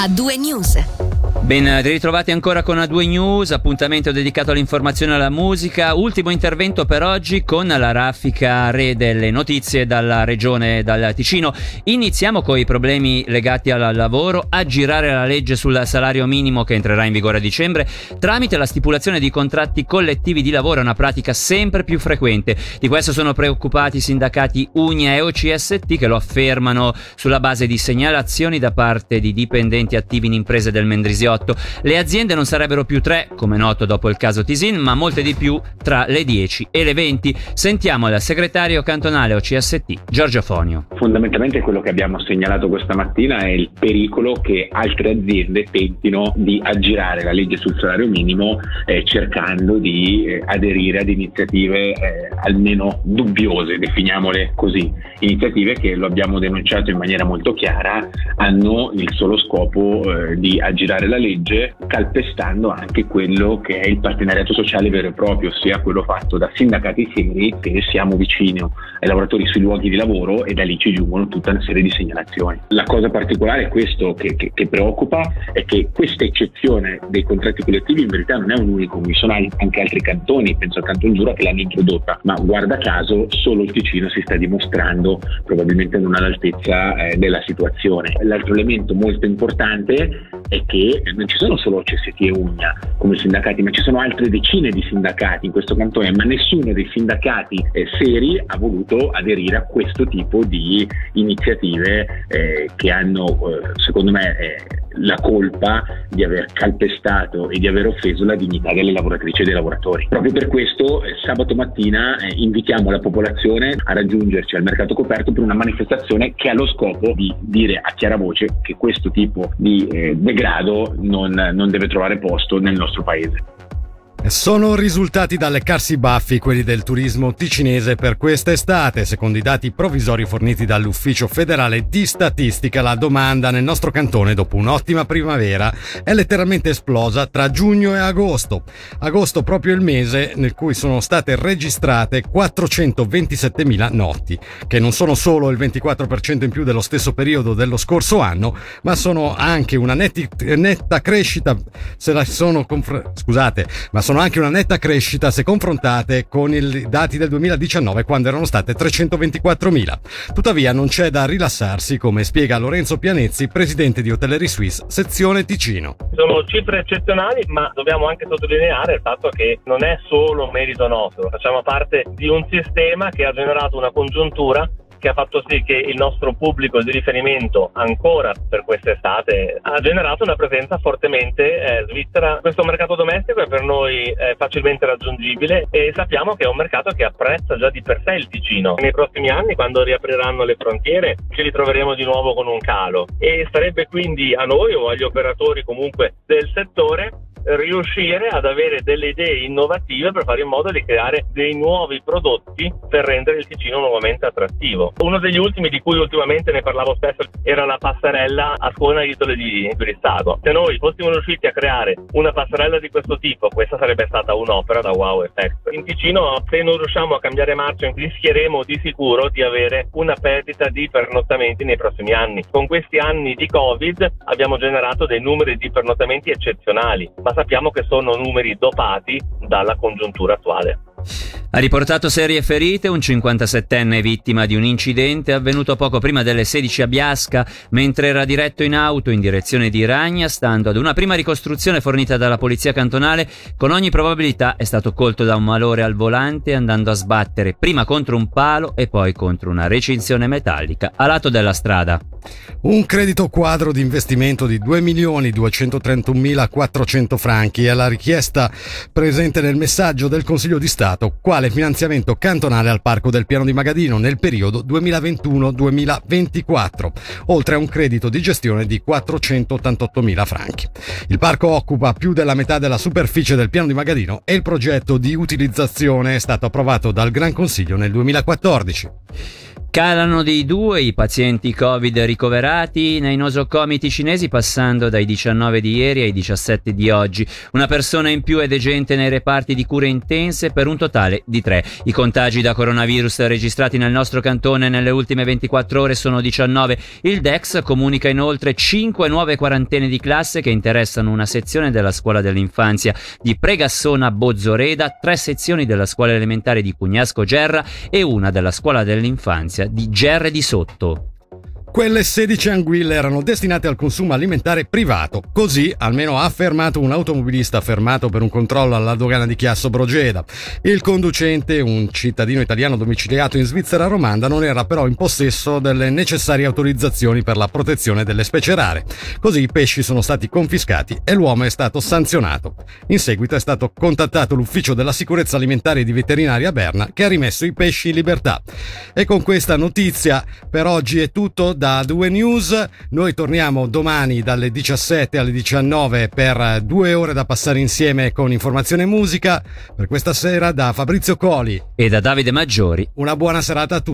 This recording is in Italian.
a due news. Ben ritrovati ancora con A2 News, appuntamento dedicato all'informazione e alla musica. Ultimo intervento per oggi con la raffica re delle notizie dalla regione dal Ticino. Iniziamo con i problemi legati al lavoro, aggirare la legge sul salario minimo che entrerà in vigore a dicembre tramite la stipulazione di contratti collettivi di lavoro, una pratica sempre più frequente. Di questo sono preoccupati i sindacati Unia e OCST che lo affermano sulla base di segnalazioni da parte di dipendenti attivi in imprese del Mendrisiotto 2018. Le aziende non sarebbero più tre, come noto dopo il caso Tisin, ma molte di più tra le 10 e le 20. Sentiamo il segretario cantonale OCST, Giorgio Fonio. Fondamentalmente quello che abbiamo segnalato questa mattina è il pericolo che altre aziende tentino di aggirare la legge sul salario minimo eh, cercando di eh, aderire ad iniziative eh, almeno dubbiose, definiamole così, iniziative che lo abbiamo denunciato in maniera molto chiara hanno il solo scopo eh, di aggirare la legge calpestando anche quello che è il partenariato sociale vero e proprio, ossia quello fatto da sindacati seri che siamo vicini ai lavoratori sui luoghi di lavoro e da lì ci giungono tutta una serie di segnalazioni. La cosa particolare è questo che, che, che preoccupa è che questa eccezione dei contratti collettivi in verità non è un unico, vi sono anche altri cantoni, penso al Canton Giura che l'hanno introdotta, ma guarda caso solo il Ticino si sta dimostrando probabilmente non all'altezza eh, della situazione. L'altro elemento molto importante importante è che non ci sono solo CST e Ugna come sindacati, ma ci sono altre decine di sindacati in questo cantone, ma nessuno dei sindacati eh, seri ha voluto aderire a questo tipo di iniziative eh, che hanno, eh, secondo me, eh, la colpa di aver calpestato e di aver offeso la dignità delle lavoratrici e dei lavoratori. Proprio per questo eh, sabato mattina invitiamo la popolazione a raggiungerci al mercato coperto per una manifestazione che ha lo scopo di dire a chiara voce che questo tipo di eh, degrado non, non deve trovare posto nel nostro paese. Sono risultati da leccarsi baffi quelli del turismo ticinese per quest'estate. Secondo i dati provvisori forniti dall'Ufficio federale di statistica, la domanda nel nostro cantone dopo un'ottima primavera è letteralmente esplosa tra giugno e agosto. Agosto proprio il mese nel cui sono state registrate 427.000 notti, che non sono solo il 24% in più dello stesso periodo dello scorso anno, ma sono anche una netta crescita se la sono confr- scusate, ma sono anche una netta crescita se confrontate con i dati del 2019 quando erano state 324.000. Tuttavia non c'è da rilassarsi, come spiega Lorenzo Pianezzi, presidente di Hotellerie Suisse, sezione Ticino. Sono cifre eccezionali, ma dobbiamo anche sottolineare il fatto che non è solo merito nostro, facciamo parte di un sistema che ha generato una congiuntura che ha fatto sì che il nostro pubblico di riferimento ancora per quest'estate ha generato una presenza fortemente eh, svizzera. Questo mercato domestico è per noi eh, facilmente raggiungibile e sappiamo che è un mercato che apprezza già di per sé il Ticino. Nei prossimi anni, quando riapriranno le frontiere, ci ritroveremo di nuovo con un calo e sarebbe quindi a noi o agli operatori comunque del settore riuscire ad avere delle idee innovative per fare in modo di creare dei nuovi prodotti per rendere il Ticino nuovamente attrattivo. Uno degli ultimi di cui ultimamente ne parlavo spesso era la passerella a Scuola Isole di Turissago. Se noi fossimo riusciti a creare una passerella di questo tipo, questa sarebbe stata un'opera da wow effect. In Ticino, se non riusciamo a cambiare marcia, rischieremo di sicuro di avere una perdita di pernottamenti nei prossimi anni. Con questi anni di Covid abbiamo generato dei numeri di pernottamenti eccezionali, ma sappiamo che sono numeri dopati dalla congiuntura attuale. Ha riportato serie ferite un 57enne vittima di un incidente avvenuto poco prima delle 16 a Biasca mentre era diretto in auto in direzione di Ragna, stando ad una prima ricostruzione fornita dalla polizia cantonale, con ogni probabilità è stato colto da un malore al volante andando a sbattere prima contro un palo e poi contro una recinzione metallica a lato della strada. Un credito quadro di investimento di 2.231.400 franchi è la richiesta presente nel messaggio del Consiglio di Stato quale finanziamento cantonale al Parco del Piano di Magadino nel periodo 2021-2024, oltre a un credito di gestione di 488.000 franchi. Il parco occupa più della metà della superficie del Piano di Magadino e il progetto di utilizzazione è stato approvato dal Gran Consiglio nel 2014. Calano di due i pazienti Covid ricoverati nei nosocomi ticinesi passando dai 19 di ieri ai 17 di oggi. Una persona in più è degente nei reparti di cure intense per un totale di 3. I contagi da coronavirus registrati nel nostro cantone nelle ultime 24 ore sono 19. Il DEX comunica inoltre 5 nuove quarantene di classe che interessano una sezione della scuola dell'infanzia di Pregassona Bozzoreda, tre sezioni della scuola elementare di Pugnasco Gerra e una della scuola dell'infanzia di Gerre di Sotto. Quelle 16 anguille erano destinate al consumo alimentare privato, così almeno ha affermato un automobilista fermato per un controllo alla dogana di Chiasso Brogeda. Il conducente, un cittadino italiano domiciliato in Svizzera romanda, non era però in possesso delle necessarie autorizzazioni per la protezione delle specie rare. Così i pesci sono stati confiscati e l'uomo è stato sanzionato. In seguito è stato contattato l'ufficio della sicurezza alimentare di veterinaria Berna che ha rimesso i pesci in libertà. E con questa notizia per oggi è tutto da Due News. Noi torniamo domani dalle 17 alle 19 per due ore da passare insieme con informazione e musica. Per questa sera da Fabrizio Coli e da Davide Maggiori. Una buona serata a tutti.